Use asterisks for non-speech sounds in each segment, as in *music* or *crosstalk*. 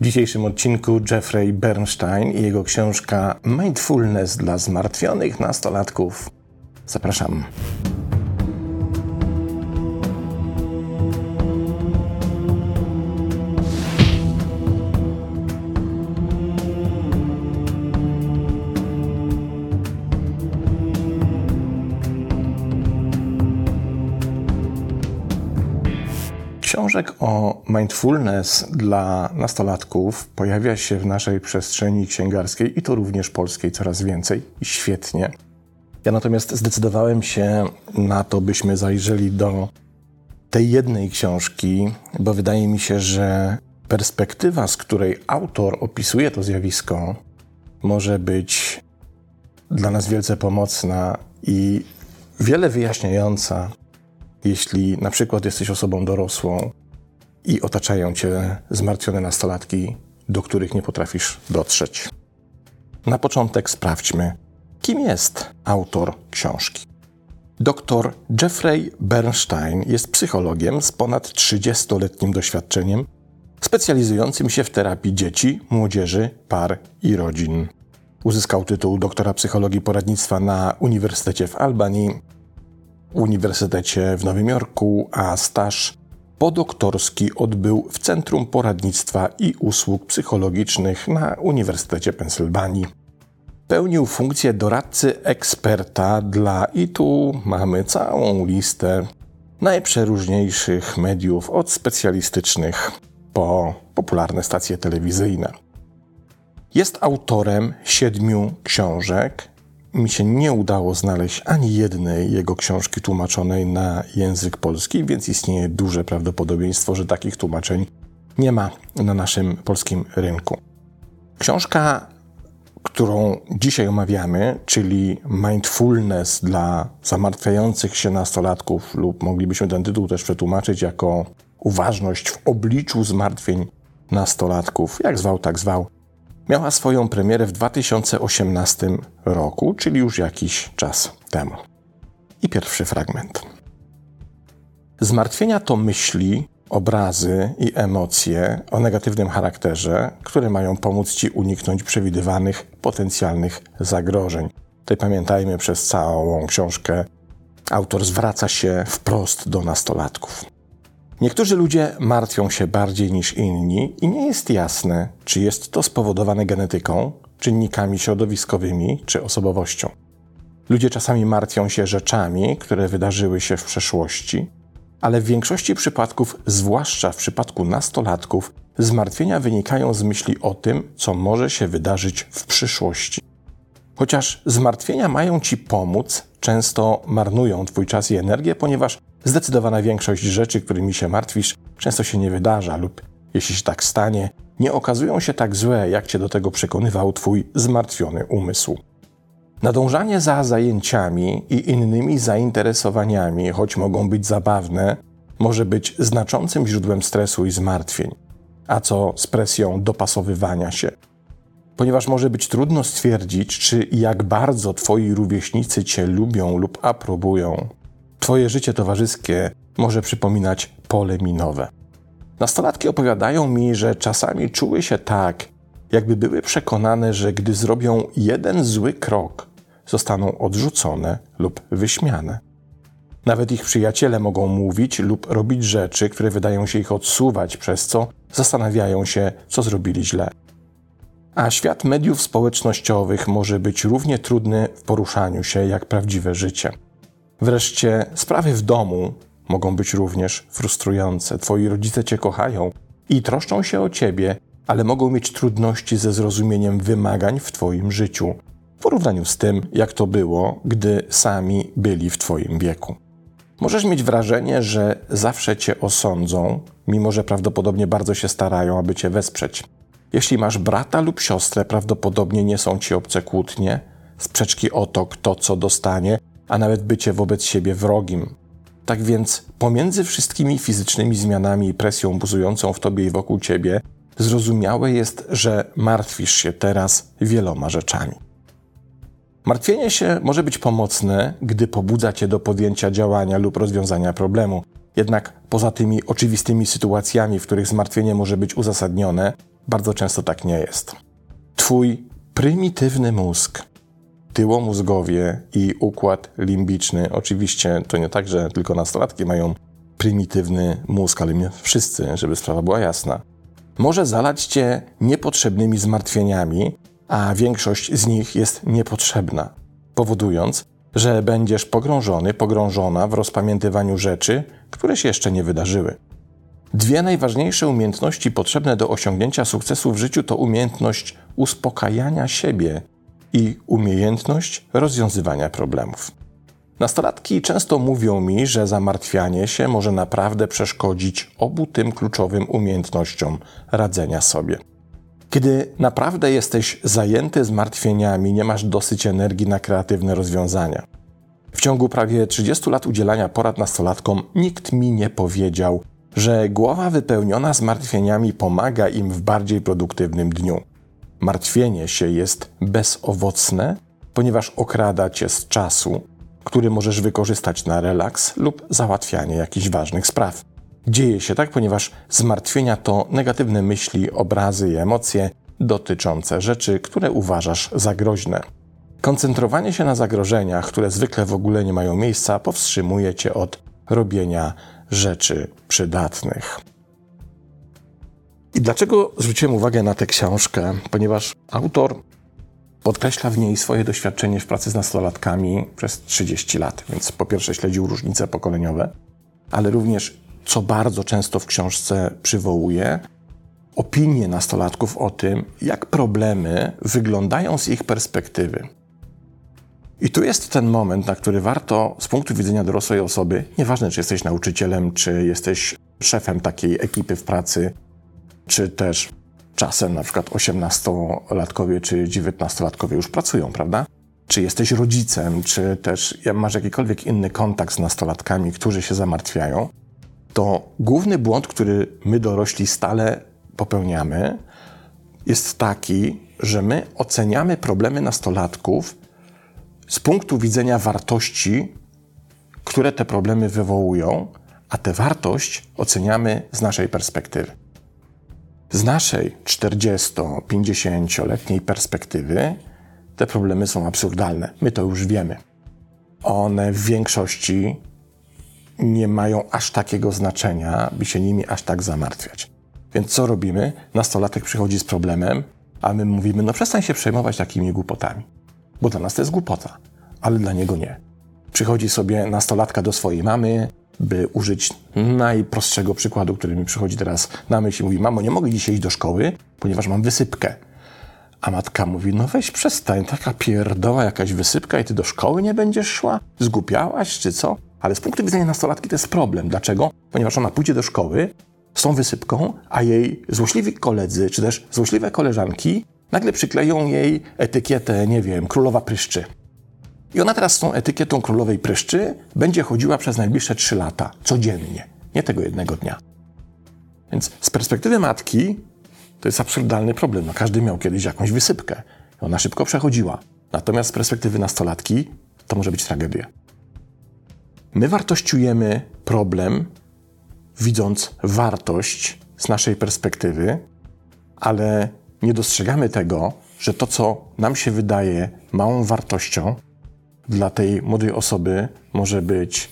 W dzisiejszym odcinku Jeffrey Bernstein i jego książka Mindfulness dla zmartwionych nastolatków. Zapraszam. Książek o mindfulness dla nastolatków pojawia się w naszej przestrzeni księgarskiej i to również polskiej coraz więcej i świetnie. Ja natomiast zdecydowałem się na to, byśmy zajrzeli do tej jednej książki, bo wydaje mi się, że perspektywa, z której autor opisuje to zjawisko, może być dla nas wielce pomocna i wiele wyjaśniająca jeśli na przykład jesteś osobą dorosłą i otaczają cię zmartwione nastolatki, do których nie potrafisz dotrzeć. Na początek sprawdźmy, kim jest autor książki. Dr Jeffrey Bernstein jest psychologiem z ponad 30-letnim doświadczeniem, specjalizującym się w terapii dzieci, młodzieży, par i rodzin. Uzyskał tytuł doktora psychologii poradnictwa na Uniwersytecie w Albanii Uniwersytecie w Nowym Jorku, a staż podoktorski odbył w Centrum Poradnictwa i Usług Psychologicznych na Uniwersytecie Pensylwanii. Pełnił funkcję doradcy eksperta dla, i tu mamy całą listę najprzeróżniejszych mediów, od specjalistycznych po popularne stacje telewizyjne. Jest autorem siedmiu książek, mi się nie udało znaleźć ani jednej jego książki tłumaczonej na język polski, więc istnieje duże prawdopodobieństwo, że takich tłumaczeń nie ma na naszym polskim rynku. Książka, którą dzisiaj omawiamy, czyli Mindfulness dla zamartwiających się nastolatków, lub moglibyśmy ten tytuł też przetłumaczyć jako uważność w obliczu zmartwień nastolatków, jak zwał, tak zwał, miała swoją premierę w 2018 roku, czyli już jakiś czas temu. I pierwszy fragment. Zmartwienia to myśli, obrazy i emocje o negatywnym charakterze, które mają pomóc Ci uniknąć przewidywanych potencjalnych zagrożeń. Tutaj pamiętajmy, przez całą książkę autor zwraca się wprost do nastolatków. Niektórzy ludzie martwią się bardziej niż inni i nie jest jasne, czy jest to spowodowane genetyką, czynnikami środowiskowymi czy osobowością. Ludzie czasami martwią się rzeczami, które wydarzyły się w przeszłości, ale w większości przypadków, zwłaszcza w przypadku nastolatków, zmartwienia wynikają z myśli o tym, co może się wydarzyć w przyszłości. Chociaż zmartwienia mają ci pomóc, często marnują twój czas i energię, ponieważ Zdecydowana większość rzeczy, którymi się martwisz, często się nie wydarza, lub jeśli się tak stanie, nie okazują się tak złe, jak cię do tego przekonywał twój zmartwiony umysł. Nadążanie za zajęciami i innymi zainteresowaniami, choć mogą być zabawne, może być znaczącym źródłem stresu i zmartwień. A co z presją dopasowywania się? Ponieważ może być trudno stwierdzić, czy jak bardzo twoi rówieśnicy cię lubią lub aprobują, Twoje życie towarzyskie może przypominać pole minowe. Nastolatki opowiadają mi, że czasami czuły się tak, jakby były przekonane, że gdy zrobią jeden zły krok, zostaną odrzucone lub wyśmiane. Nawet ich przyjaciele mogą mówić lub robić rzeczy, które wydają się ich odsuwać, przez co zastanawiają się, co zrobili źle. A świat mediów społecznościowych może być równie trudny w poruszaniu się jak prawdziwe życie. Wreszcie sprawy w domu mogą być również frustrujące. Twoi rodzice cię kochają i troszczą się o ciebie, ale mogą mieć trudności ze zrozumieniem wymagań w Twoim życiu w porównaniu z tym, jak to było, gdy sami byli w Twoim wieku. Możesz mieć wrażenie, że zawsze Cię osądzą, mimo że prawdopodobnie bardzo się starają, aby Cię wesprzeć. Jeśli masz brata lub siostrę, prawdopodobnie nie są Ci obce kłótnie, sprzeczki o to, kto co dostanie, a nawet bycie wobec siebie wrogim. Tak więc pomiędzy wszystkimi fizycznymi zmianami i presją buzującą w tobie i wokół ciebie, zrozumiałe jest, że martwisz się teraz wieloma rzeczami. Martwienie się może być pomocne, gdy pobudza cię do podjęcia działania lub rozwiązania problemu. Jednak poza tymi oczywistymi sytuacjami, w których zmartwienie może być uzasadnione, bardzo często tak nie jest. Twój prymitywny mózg, tyłomózgowie i układ limbiczny, oczywiście to nie tak, że tylko nastolatki mają prymitywny mózg, ale my wszyscy, żeby sprawa była jasna, może zalać cię niepotrzebnymi zmartwieniami, a większość z nich jest niepotrzebna, powodując, że będziesz pogrążony, pogrążona w rozpamiętywaniu rzeczy, które się jeszcze nie wydarzyły. Dwie najważniejsze umiejętności potrzebne do osiągnięcia sukcesu w życiu to umiejętność uspokajania siebie i umiejętność rozwiązywania problemów. Nastolatki często mówią mi, że zamartwianie się może naprawdę przeszkodzić obu tym kluczowym umiejętnościom radzenia sobie. Kiedy naprawdę jesteś zajęty zmartwieniami, nie masz dosyć energii na kreatywne rozwiązania. W ciągu prawie 30 lat udzielania porad nastolatkom nikt mi nie powiedział, że głowa wypełniona zmartwieniami pomaga im w bardziej produktywnym dniu. Martwienie się jest bezowocne, ponieważ okrada cię z czasu, który możesz wykorzystać na relaks lub załatwianie jakichś ważnych spraw. Dzieje się tak, ponieważ zmartwienia to negatywne myśli, obrazy i emocje dotyczące rzeczy, które uważasz za groźne. Koncentrowanie się na zagrożeniach, które zwykle w ogóle nie mają miejsca, powstrzymuje cię od robienia rzeczy przydatnych. I dlaczego zwróciłem uwagę na tę książkę? Ponieważ autor podkreśla w niej swoje doświadczenie w pracy z nastolatkami przez 30 lat, więc po pierwsze śledził różnice pokoleniowe, ale również, co bardzo często w książce przywołuje, opinie nastolatków o tym, jak problemy wyglądają z ich perspektywy. I tu jest ten moment, na który warto z punktu widzenia dorosłej osoby, nieważne czy jesteś nauczycielem, czy jesteś szefem takiej ekipy w pracy, czy też czasem na przykład 18-latkowie czy 19-latkowie już pracują, prawda? Czy jesteś rodzicem, czy też masz jakikolwiek inny kontakt z nastolatkami, którzy się zamartwiają, to główny błąd, który my dorośli stale popełniamy, jest taki, że my oceniamy problemy nastolatków z punktu widzenia wartości, które te problemy wywołują, a tę wartość oceniamy z naszej perspektywy. Z naszej 40-50-letniej perspektywy te problemy są absurdalne. My to już wiemy. One w większości nie mają aż takiego znaczenia, by się nimi aż tak zamartwiać. Więc co robimy? Nastolatek przychodzi z problemem, a my mówimy: No przestań się przejmować takimi głupotami. Bo dla nas to jest głupota, ale dla niego nie. Przychodzi sobie nastolatka do swojej mamy, by użyć najprostszego przykładu, który mi przychodzi teraz na myśl mówi: Mamo, nie mogę dzisiaj iść do szkoły, ponieważ mam wysypkę. A matka mówi: No weź przestań, taka pierdoła, jakaś wysypka i ty do szkoły nie będziesz szła? Zgupiałaś czy co? Ale z punktu widzenia nastolatki to jest problem. Dlaczego? Ponieważ ona pójdzie do szkoły z tą wysypką, a jej złośliwi koledzy czy też złośliwe koleżanki nagle przykleją jej etykietę, nie wiem, królowa pryszczy. I ona teraz z tą etykietą królowej pryszczy będzie chodziła przez najbliższe trzy lata, codziennie, nie tego jednego dnia. Więc z perspektywy matki to jest absurdalny problem. No, każdy miał kiedyś jakąś wysypkę. Ona szybko przechodziła. Natomiast z perspektywy nastolatki to może być tragedia. My wartościujemy problem, widząc wartość z naszej perspektywy, ale nie dostrzegamy tego, że to, co nam się wydaje małą wartością, dla tej młodej osoby może być,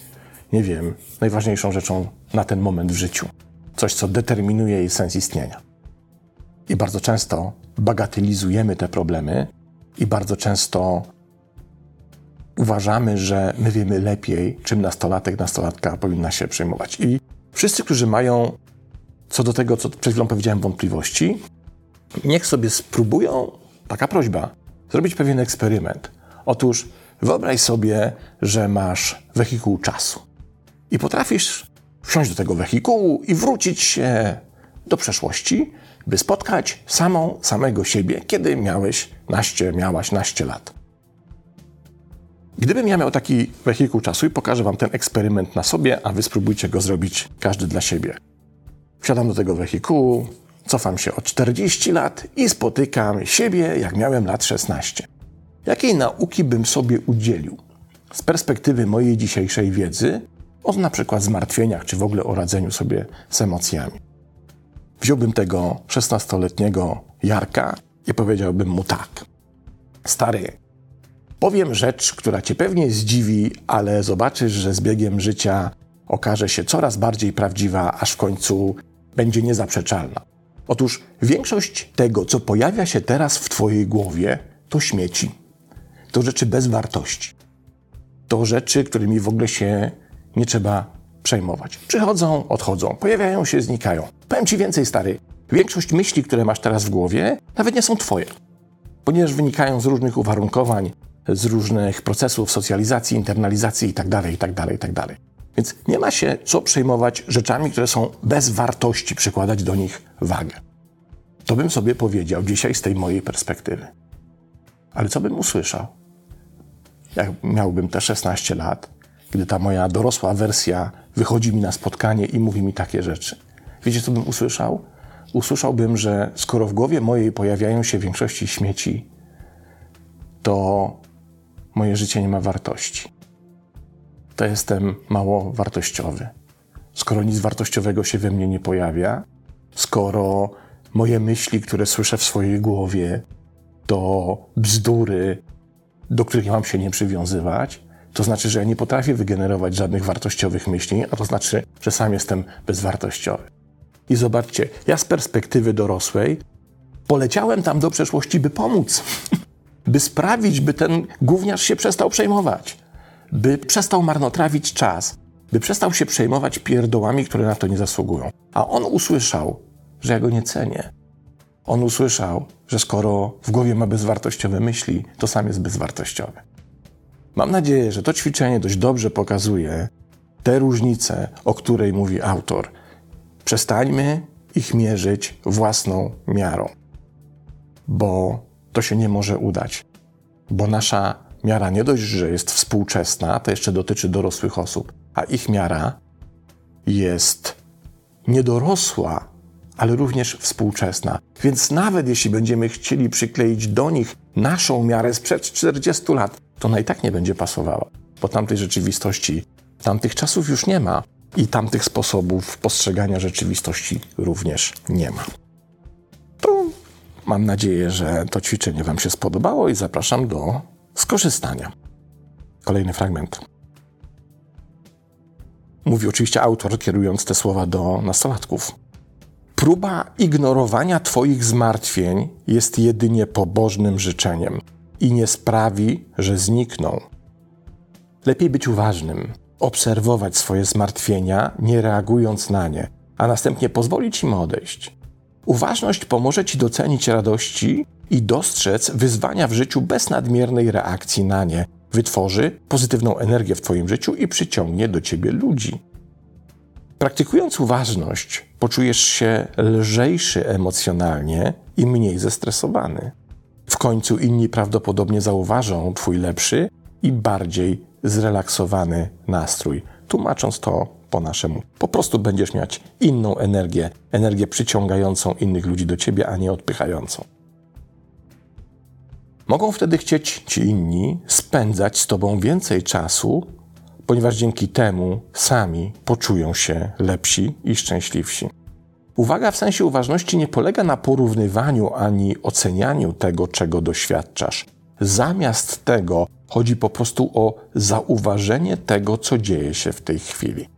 nie wiem, najważniejszą rzeczą na ten moment w życiu. Coś, co determinuje jej sens istnienia. I bardzo często bagatelizujemy te problemy i bardzo często uważamy, że my wiemy lepiej, czym nastolatek, nastolatka powinna się przejmować. I wszyscy, którzy mają co do tego, co przed chwilą powiedziałem, wątpliwości, niech sobie spróbują, taka prośba, zrobić pewien eksperyment. Otóż wyobraź sobie, że masz wehikuł czasu i potrafisz wsiąść do tego wehikułu i wrócić się do przeszłości, by spotkać samą, samego siebie, kiedy miałeś naście, miałaś naście lat. Gdybym ja miał taki wehikuł czasu i pokażę wam ten eksperyment na sobie, a wy spróbujcie go zrobić każdy dla siebie. Wsiadam do tego wehikułu, cofam się o 40 lat i spotykam siebie, jak miałem lat 16. Jakiej nauki bym sobie udzielił z perspektywy mojej dzisiejszej wiedzy o na przykład zmartwieniach, czy w ogóle o radzeniu sobie z emocjami? wziąłbym tego 16-letniego Jarka i powiedziałbym mu tak. Stary, powiem rzecz, która cię pewnie zdziwi, ale zobaczysz, że z biegiem życia okaże się coraz bardziej prawdziwa, aż w końcu będzie niezaprzeczalna. Otóż większość tego, co pojawia się teraz w Twojej głowie, to śmieci. To rzeczy bez wartości. To rzeczy, którymi w ogóle się nie trzeba przejmować. Przychodzą, odchodzą, pojawiają się, znikają. Powiem Ci więcej, stary. Większość myśli, które masz teraz w głowie, nawet nie są Twoje, ponieważ wynikają z różnych uwarunkowań, z różnych procesów socjalizacji, internalizacji itd., itd., itd. Więc nie ma się co przejmować rzeczami, które są bez wartości, przykładać do nich wagę. To bym sobie powiedział dzisiaj z tej mojej perspektywy. Ale co bym usłyszał? Jak miałbym te 16 lat, gdy ta moja dorosła wersja wychodzi mi na spotkanie i mówi mi takie rzeczy. Wiecie, co bym usłyszał? Usłyszałbym, że skoro w głowie mojej pojawiają się w większości śmieci, to moje życie nie ma wartości. To jestem mało wartościowy. Skoro nic wartościowego się we mnie nie pojawia, skoro moje myśli, które słyszę w swojej głowie, to bzdury, do których mam się nie przywiązywać, to znaczy, że ja nie potrafię wygenerować żadnych wartościowych myśli, a to znaczy, że sam jestem bezwartościowy. I zobaczcie, ja z perspektywy dorosłej poleciałem tam do przeszłości, by pomóc, *laughs* by sprawić, by ten gówniarz się przestał przejmować, by przestał marnotrawić czas, by przestał się przejmować pierdołami, które na to nie zasługują. A on usłyszał, że ja go nie cenię. On usłyszał, że skoro w głowie ma bezwartościowe myśli, to sam jest bezwartościowy. Mam nadzieję, że to ćwiczenie dość dobrze pokazuje te różnice, o której mówi autor. Przestańmy ich mierzyć własną miarą, bo to się nie może udać, bo nasza miara nie dość, że jest współczesna, to jeszcze dotyczy dorosłych osób, a ich miara jest niedorosła, ale również współczesna. Więc nawet jeśli będziemy chcieli przykleić do nich naszą miarę sprzed 40 lat, to ona i tak nie będzie pasowała, bo tamtej rzeczywistości, tamtych czasów już nie ma i tamtych sposobów postrzegania rzeczywistości również nie ma. To mam nadzieję, że to ćwiczenie Wam się spodobało i zapraszam do skorzystania. Kolejny fragment. Mówi oczywiście autor, kierując te słowa do nastolatków. Próba ignorowania Twoich zmartwień jest jedynie pobożnym życzeniem i nie sprawi, że znikną. Lepiej być uważnym, obserwować swoje zmartwienia, nie reagując na nie, a następnie pozwolić im odejść. Uważność pomoże Ci docenić radości i dostrzec wyzwania w życiu bez nadmiernej reakcji na nie. Wytworzy pozytywną energię w Twoim życiu i przyciągnie do Ciebie ludzi. Praktykując uważność, poczujesz się lżejszy emocjonalnie i mniej zestresowany. W końcu inni prawdopodobnie zauważą Twój lepszy i bardziej zrelaksowany nastrój. Tłumacząc to po naszemu, po prostu będziesz mieć inną energię, energię przyciągającą innych ludzi do ciebie, a nie odpychającą. Mogą wtedy chcieć ci inni spędzać z tobą więcej czasu, ponieważ dzięki temu sami poczują się lepsi i szczęśliwsi. Uwaga w sensie uważności nie polega na porównywaniu ani ocenianiu tego, czego doświadczasz. Zamiast tego chodzi po prostu o zauważenie tego, co dzieje się w tej chwili.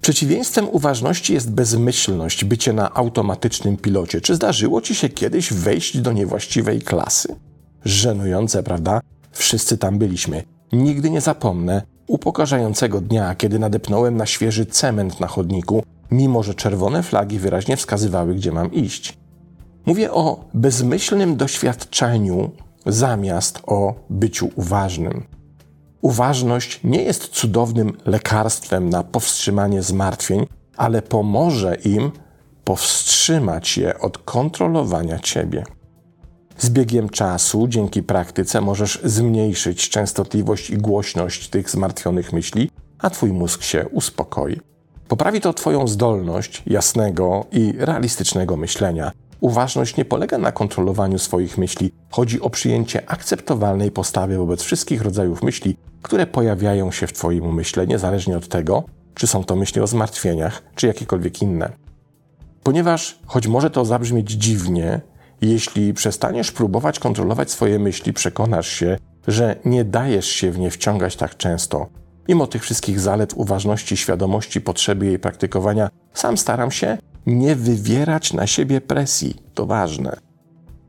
Przeciwieństwem uważności jest bezmyślność, bycie na automatycznym pilocie. Czy zdarzyło ci się kiedyś wejść do niewłaściwej klasy? Żenujące, prawda? Wszyscy tam byliśmy. Nigdy nie zapomnę upokarzającego dnia, kiedy nadepnąłem na świeży cement na chodniku mimo że czerwone flagi wyraźnie wskazywały, gdzie mam iść. Mówię o bezmyślnym doświadczeniu zamiast o byciu uważnym. Uważność nie jest cudownym lekarstwem na powstrzymanie zmartwień, ale pomoże im powstrzymać je od kontrolowania ciebie. Z biegiem czasu, dzięki praktyce, możesz zmniejszyć częstotliwość i głośność tych zmartwionych myśli, a twój mózg się uspokoi. Poprawi to Twoją zdolność jasnego i realistycznego myślenia. Uważność nie polega na kontrolowaniu swoich myśli. Chodzi o przyjęcie akceptowalnej postawy wobec wszystkich rodzajów myśli, które pojawiają się w Twoim umyśle, niezależnie od tego, czy są to myśli o zmartwieniach, czy jakiekolwiek inne. Ponieważ, choć może to zabrzmieć dziwnie, jeśli przestaniesz próbować kontrolować swoje myśli, przekonasz się, że nie dajesz się w nie wciągać tak często. Mimo tych wszystkich zalet uważności, świadomości, potrzeby jej praktykowania, sam staram się nie wywierać na siebie presji. To ważne.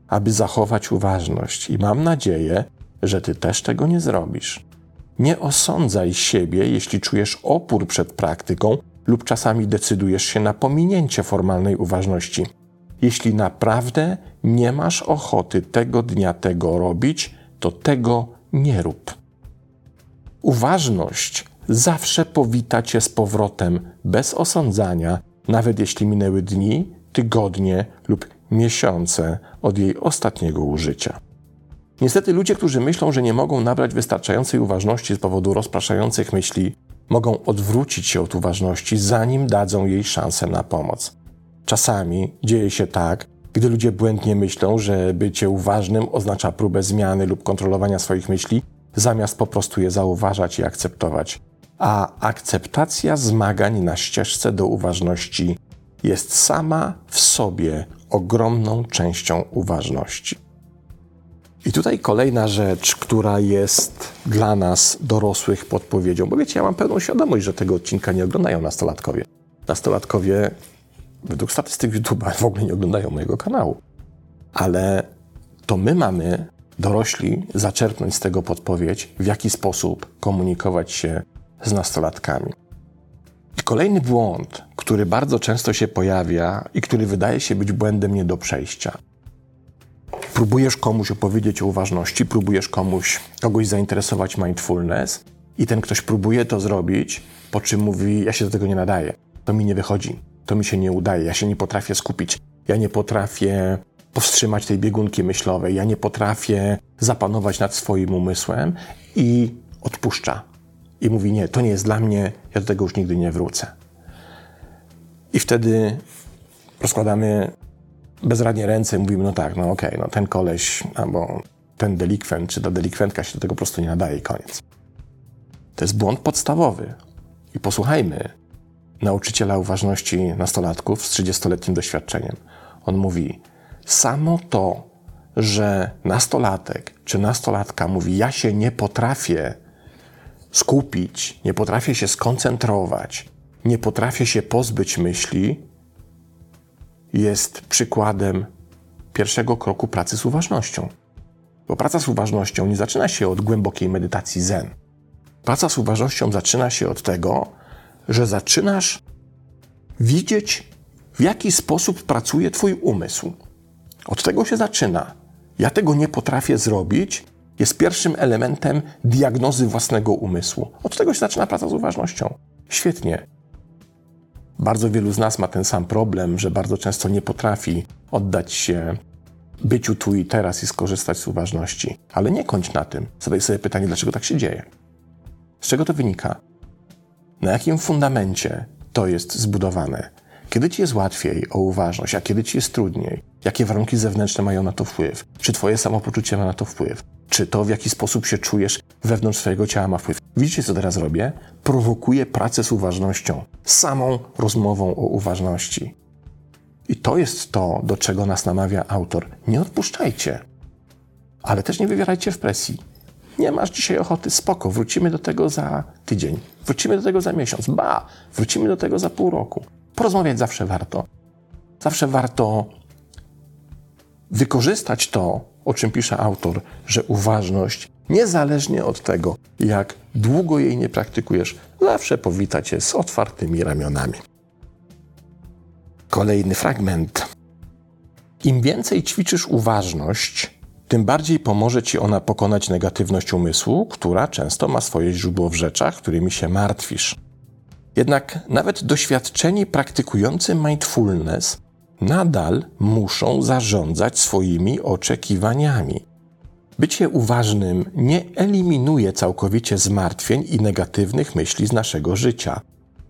Aby zachować uważność, i mam nadzieję, że ty też tego nie zrobisz. Nie osądzaj siebie, jeśli czujesz opór przed praktyką lub czasami decydujesz się na pominięcie formalnej uważności. Jeśli naprawdę nie masz ochoty tego dnia tego robić, to tego nie rób. Uważność zawsze powita cię z powrotem, bez osądzania, nawet jeśli minęły dni, tygodnie lub miesiące od jej ostatniego użycia. Niestety ludzie, którzy myślą, że nie mogą nabrać wystarczającej uważności z powodu rozpraszających myśli, mogą odwrócić się od uważności, zanim dadzą jej szansę na pomoc. Czasami dzieje się tak, gdy ludzie błędnie myślą, że bycie uważnym oznacza próbę zmiany lub kontrolowania swoich myśli, zamiast po prostu je zauważać i akceptować. A akceptacja zmagań na ścieżce do uważności jest sama w sobie ogromną częścią uważności. I tutaj kolejna rzecz, która jest dla nas dorosłych podpowiedzią, bo wiecie, ja mam pełną świadomość, że tego odcinka nie oglądają nastolatkowie. Nastolatkowie, według statystyk YouTube'a, *laughs* w ogóle nie oglądają mojego kanału. Ale to my mamy, dorośli, zaczerpnąć z tego podpowiedź, w jaki sposób komunikować się z nastolatkami. I kolejny błąd, który bardzo często się pojawia i który wydaje się być błędem nie do przejścia – próbujesz komuś opowiedzieć o uważności, próbujesz komuś, kogoś zainteresować mindfulness i ten ktoś próbuje to zrobić, po czym mówi, ja się do tego nie nadaję, to mi nie wychodzi, to mi się nie udaje, ja się nie potrafię skupić, ja nie potrafię powstrzymać tej biegunki myślowej, ja nie potrafię zapanować nad swoim umysłem i odpuszcza. I mówi, nie, to nie jest dla mnie, ja do tego już nigdy nie wrócę. I wtedy rozkładamy bezradnie ręce i mówimy, no tak, no okej, okay, no ten koleś albo ten delikwent czy ta delikwentka się do tego po prostu nie nadaje i koniec. To jest błąd podstawowy. I posłuchajmy nauczyciela uważności nastolatków z 30-letnim doświadczeniem. On mówi, samo to, że nastolatek czy nastolatka mówi, ja się nie potrafię skupić, nie potrafię się skoncentrować, nie potrafię się pozbyć myśli, jest przykładem pierwszego kroku pracy z uważnością. Bo praca z uważnością nie zaczyna się od głębokiej medytacji zen. Praca z uważnością zaczyna się od tego, że zaczynasz widzieć, w jaki sposób pracuje Twój umysł. Od tego się zaczyna. Ja tego nie potrafię zrobić, jest pierwszym elementem diagnozy własnego umysłu. Od tego się zaczyna praca z uważnością. Świetnie. Bardzo wielu z nas ma ten sam problem, że bardzo często nie potrafi oddać się byciu tu i teraz i skorzystać z uważności. Ale nie kończ na tym. Zadaj sobie pytanie, dlaczego tak się dzieje. Z czego to wynika? Na jakim fundamencie to jest zbudowane? Kiedy ci jest łatwiej o uważność, a kiedy ci jest trudniej? Jakie warunki zewnętrzne mają na to wpływ? Czy twoje samopoczucie ma na to wpływ? Czy to, w jaki sposób się czujesz wewnątrz swojego ciała ma wpływ? Widzicie, co teraz robię? Prowokuję pracę z uważnością, samą rozmową o uważności. I to jest to, do czego nas namawia autor. Nie odpuszczajcie, ale też nie wywierajcie w presji. Nie masz dzisiaj ochoty, spoko, wrócimy do tego za tydzień, wrócimy do tego za miesiąc, ba, wrócimy do tego za pół roku. Porozmawiać zawsze warto. Zawsze warto wykorzystać to, o czym pisze autor, że uważność, niezależnie od tego, jak długo jej nie praktykujesz, zawsze powita cię z otwartymi ramionami. Kolejny fragment. Im więcej ćwiczysz uważność, tym bardziej pomoże ci ona pokonać negatywność umysłu, która często ma swoje źródło w rzeczach, którymi się martwisz. Jednak nawet doświadczeni praktykujący mindfulness nadal muszą zarządzać swoimi oczekiwaniami. Bycie uważnym nie eliminuje całkowicie zmartwień i negatywnych myśli z naszego życia.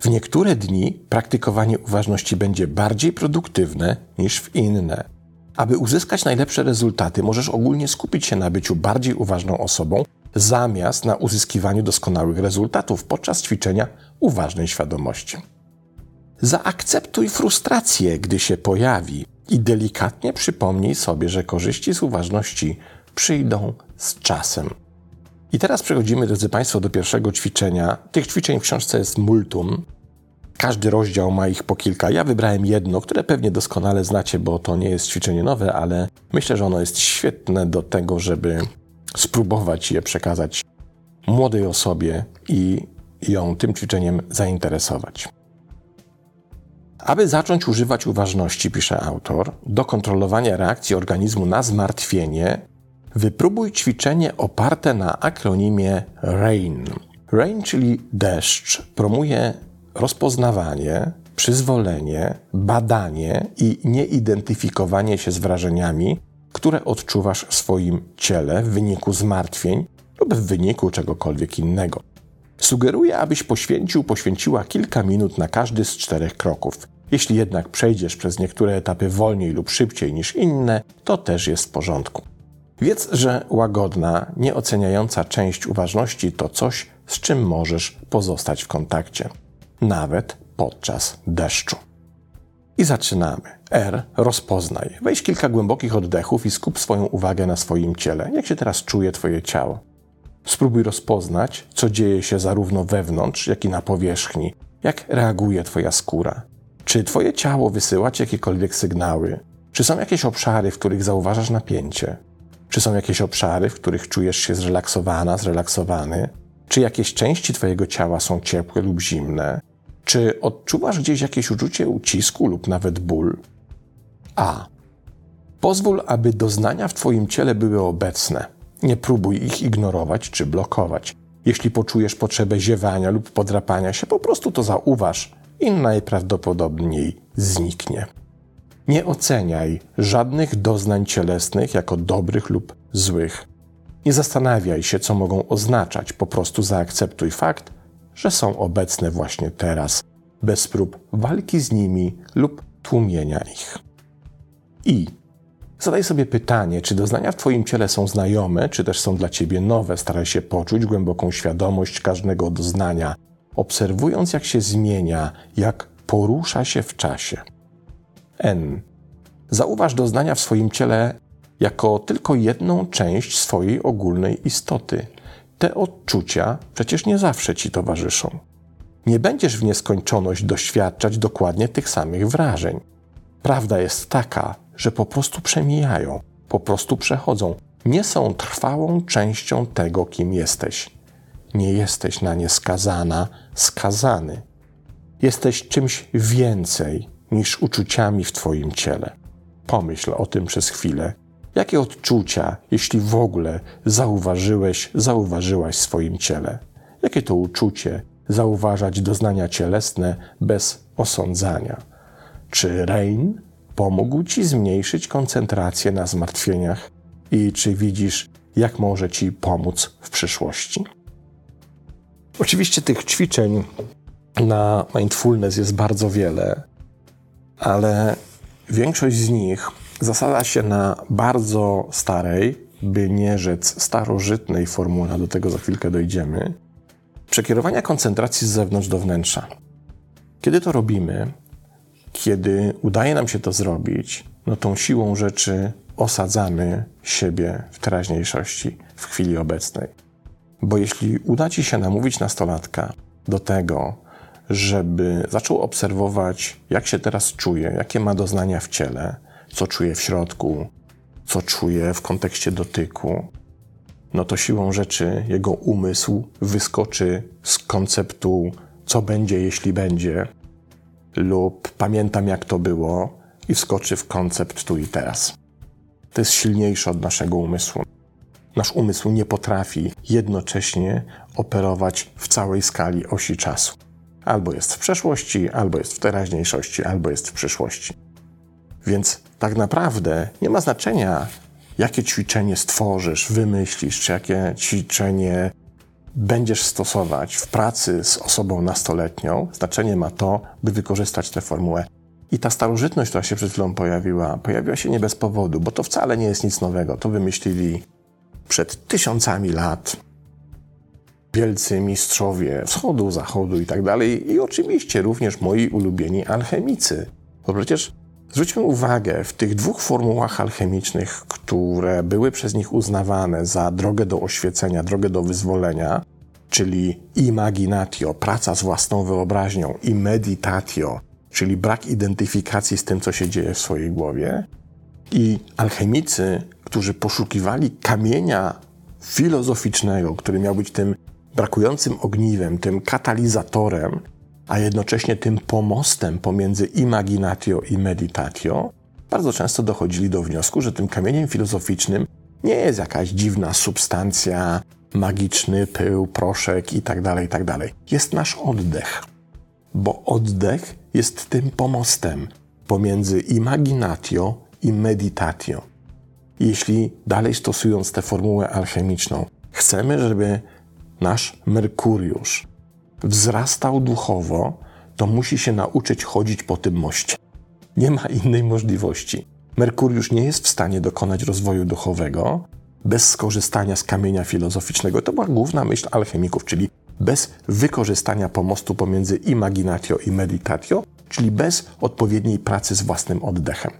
W niektóre dni praktykowanie uważności będzie bardziej produktywne niż w inne. Aby uzyskać najlepsze rezultaty, możesz ogólnie skupić się na byciu bardziej uważną osobą, zamiast na uzyskiwaniu doskonałych rezultatów podczas ćwiczenia uważnej świadomości. Zaakceptuj frustrację, gdy się pojawi i delikatnie przypomnij sobie, że korzyści z uważności przyjdą z czasem. I teraz przechodzimy, drodzy Państwo, do pierwszego ćwiczenia. Tych ćwiczeń w książce jest multum. Każdy rozdział ma ich po kilka. Ja wybrałem jedno, które pewnie doskonale znacie, bo to nie jest ćwiczenie nowe, ale myślę, że ono jest świetne do tego, żeby spróbować je przekazać młodej osobie i ją tym ćwiczeniem zainteresować. Aby zacząć używać uważności, pisze autor, do kontrolowania reakcji organizmu na zmartwienie, wypróbuj ćwiczenie oparte na akronimie RAIN. RAIN, czyli deszcz, promuje rozpoznawanie, przyzwolenie, badanie i nieidentyfikowanie się z wrażeniami, które odczuwasz w swoim ciele w wyniku zmartwień lub w wyniku czegokolwiek innego. Sugeruję, abyś poświęcił, poświęciła kilka minut na każdy z czterech kroków. Jeśli jednak przejdziesz przez niektóre etapy wolniej lub szybciej niż inne, to też jest w porządku. Wiedz, że łagodna, nieoceniająca część uważności to coś, z czym możesz pozostać w kontakcie, nawet podczas deszczu. I zaczynamy. R. Rozpoznaj. Weź kilka głębokich oddechów i skup swoją uwagę na swoim ciele. Jak się teraz czuje Twoje ciało? Spróbuj rozpoznać, co dzieje się zarówno wewnątrz, jak i na powierzchni. Jak reaguje Twoja skóra? Czy Twoje ciało wysyła Ci jakiekolwiek sygnały? Czy są jakieś obszary, w których zauważasz napięcie? Czy są jakieś obszary, w których czujesz się zrelaksowana, zrelaksowany? Czy jakieś części Twojego ciała są ciepłe lub zimne? Czy odczuwasz gdzieś jakieś uczucie ucisku lub nawet ból? A. Pozwól, aby doznania w Twoim ciele były obecne. Nie próbuj ich ignorować czy blokować. Jeśli poczujesz potrzebę ziewania lub podrapania się, po prostu to zauważ i najprawdopodobniej zniknie. Nie oceniaj żadnych doznań cielesnych jako dobrych lub złych. Nie zastanawiaj się, co mogą oznaczać, po prostu zaakceptuj fakt, że są obecne właśnie teraz, bez prób walki z nimi lub tłumienia ich. I zadaj sobie pytanie, czy doznania w Twoim ciele są znajome, czy też są dla Ciebie nowe. Staraj się poczuć głęboką świadomość każdego doznania, obserwując, jak się zmienia, jak porusza się w czasie. N. Zauważ doznania w swoim ciele jako tylko jedną część swojej ogólnej istoty. Te odczucia przecież nie zawsze ci towarzyszą. Nie będziesz w nieskończoność doświadczać dokładnie tych samych wrażeń. Prawda jest taka, że po prostu przemijają, po prostu przechodzą, nie są trwałą częścią tego, kim jesteś. Nie jesteś na nie skazana, skazany. Jesteś czymś więcej niż uczuciami w Twoim ciele. Pomyśl o tym przez chwilę. Jakie odczucia, jeśli w ogóle, zauważyłeś, zauważyłaś w swoim ciele? Jakie to uczucie zauważać doznania cielesne bez osądzania? Czy Rain pomógł Ci zmniejszyć koncentrację na zmartwieniach i czy widzisz, jak może Ci pomóc w przyszłości? Oczywiście tych ćwiczeń na mindfulness jest bardzo wiele, ale większość z nich zasada się na bardzo starej, by nie rzec starożytnej formule, do tego za chwilkę dojdziemy, przekierowania koncentracji z zewnątrz do wnętrza. Kiedy to robimy, kiedy udaje nam się to zrobić, no tą siłą rzeczy osadzamy siebie w teraźniejszości, w chwili obecnej. Bo jeśli uda ci się namówić nastolatka do tego, żeby zaczął obserwować, jak się teraz czuje, jakie ma doznania w ciele, co czuje w środku, co czuje w kontekście dotyku, no to siłą rzeczy jego umysł wyskoczy z konceptu, co będzie, jeśli będzie, lub pamiętam, jak to było, i wskoczy w koncept tu i teraz. To jest silniejsze od naszego umysłu. Nasz umysł nie potrafi jednocześnie operować w całej skali osi czasu. Albo jest w przeszłości, albo jest w teraźniejszości, albo jest w przyszłości. Więc tak naprawdę nie ma znaczenia, jakie ćwiczenie stworzysz, wymyślisz, czy jakie ćwiczenie będziesz stosować w pracy z osobą nastoletnią. Znaczenie ma to, by wykorzystać tę formułę. I ta starożytność, która się przed chwilą pojawiła, pojawiła się nie bez powodu, bo to wcale nie jest nic nowego. To wymyślili przed tysiącami lat wielcy mistrzowie wschodu, zachodu i tak dalej, i oczywiście również moi ulubieni alchemicy. Bo przecież zwróćmy uwagę, w tych dwóch formułach alchemicznych, które były przez nich uznawane za drogę do oświecenia, drogę do wyzwolenia, czyli imaginatio, praca z własną wyobraźnią, i meditatio, czyli brak identyfikacji z tym, co się dzieje w swojej głowie, i alchemicy, którzy poszukiwali kamienia filozoficznego, który miał być tym brakującym ogniwem, tym katalizatorem, a jednocześnie tym pomostem pomiędzy imaginatio i meditatio, bardzo często dochodzili do wniosku, że tym kamieniem filozoficznym nie jest jakaś dziwna substancja, magiczny pył, proszek itd., tak itd. Tak jest nasz oddech, bo oddech jest tym pomostem pomiędzy imaginatio i meditatio. Jeśli dalej stosując tę formułę alchemiczną, chcemy, żeby nasz Merkuriusz wzrastał duchowo, to musi się nauczyć chodzić po tym moście. Nie ma innej możliwości. Merkuriusz nie jest w stanie dokonać rozwoju duchowego bez skorzystania z kamienia filozoficznego. To była główna myśl alchemików, czyli bez wykorzystania pomostu pomiędzy imaginatio i meditatio, czyli bez odpowiedniej pracy z własnym oddechem.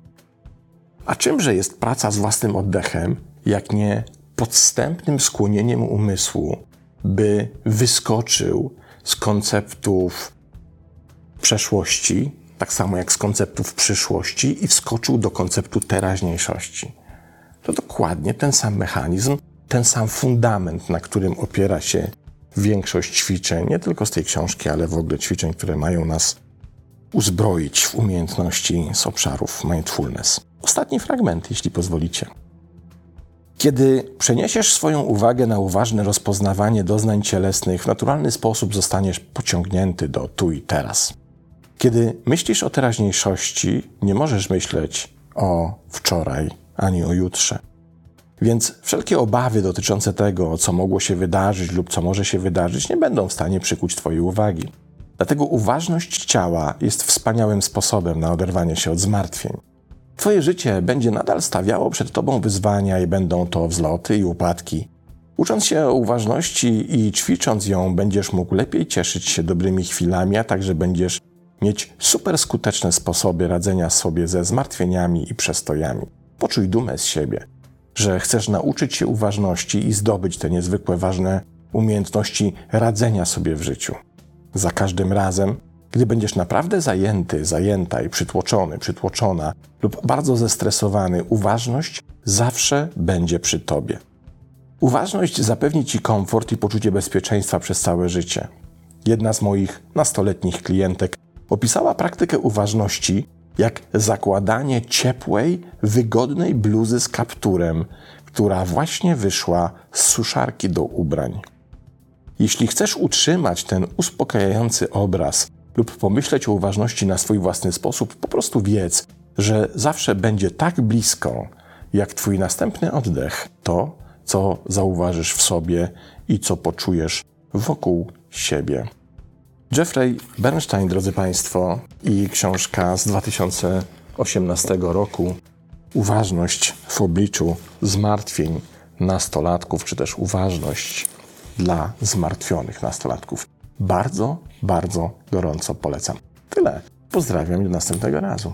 A czymże jest praca z własnym oddechem, jak nie podstępnym skłonieniem umysłu, by wyskoczył z konceptów przeszłości, tak samo jak z konceptów przyszłości, i wskoczył do konceptu teraźniejszości. To dokładnie ten sam mechanizm, ten sam fundament, na którym opiera się większość ćwiczeń, nie tylko z tej książki, ale w ogóle ćwiczeń, które mają nas uzbroić w umiejętności z obszarów mindfulness. Ostatni fragment, jeśli pozwolicie. Kiedy przeniesiesz swoją uwagę na uważne rozpoznawanie doznań cielesnych, w naturalny sposób zostaniesz pociągnięty do tu i teraz. Kiedy myślisz o teraźniejszości, nie możesz myśleć o wczoraj ani o jutrze. Więc wszelkie obawy dotyczące tego, co mogło się wydarzyć lub co może się wydarzyć, nie będą w stanie przykuć Twojej uwagi. Dlatego uważność ciała jest wspaniałym sposobem na oderwanie się od zmartwień. Twoje życie będzie nadal stawiało przed Tobą wyzwania i będą to wzloty i upadki. Ucząc się uważności i ćwicząc ją, będziesz mógł lepiej cieszyć się dobrymi chwilami, a także będziesz mieć super skuteczne sposoby radzenia sobie ze zmartwieniami i przestojami. Poczuj dumę z siebie, że chcesz nauczyć się uważności i zdobyć te niezwykle ważne umiejętności radzenia sobie w życiu. Za każdym razem, gdy będziesz naprawdę zajęty, zajęta i przytłoczony, przytłoczona lub bardzo zestresowany, uważność zawsze będzie przy tobie. Uważność zapewni ci komfort i poczucie bezpieczeństwa przez całe życie. Jedna z moich nastoletnich klientek opisała praktykę uważności jak zakładanie ciepłej, wygodnej bluzy z kapturem, która właśnie wyszła z suszarki do ubrań. Jeśli chcesz utrzymać ten uspokajający obraz lub pomyśleć o uważności na swój własny sposób, po prostu wiedz, że zawsze będzie tak blisko, jak Twój następny oddech, to, co zauważysz w sobie i co poczujesz wokół siebie. Jeffrey Bernstein, drodzy Państwo, i książka z 2018 roku Uważność w obliczu zmartwień nastolatków, czy też uważność dla zmartwionych nastolatków. Bardzo, bardzo gorąco polecam. Tyle. Pozdrawiam i do następnego razu.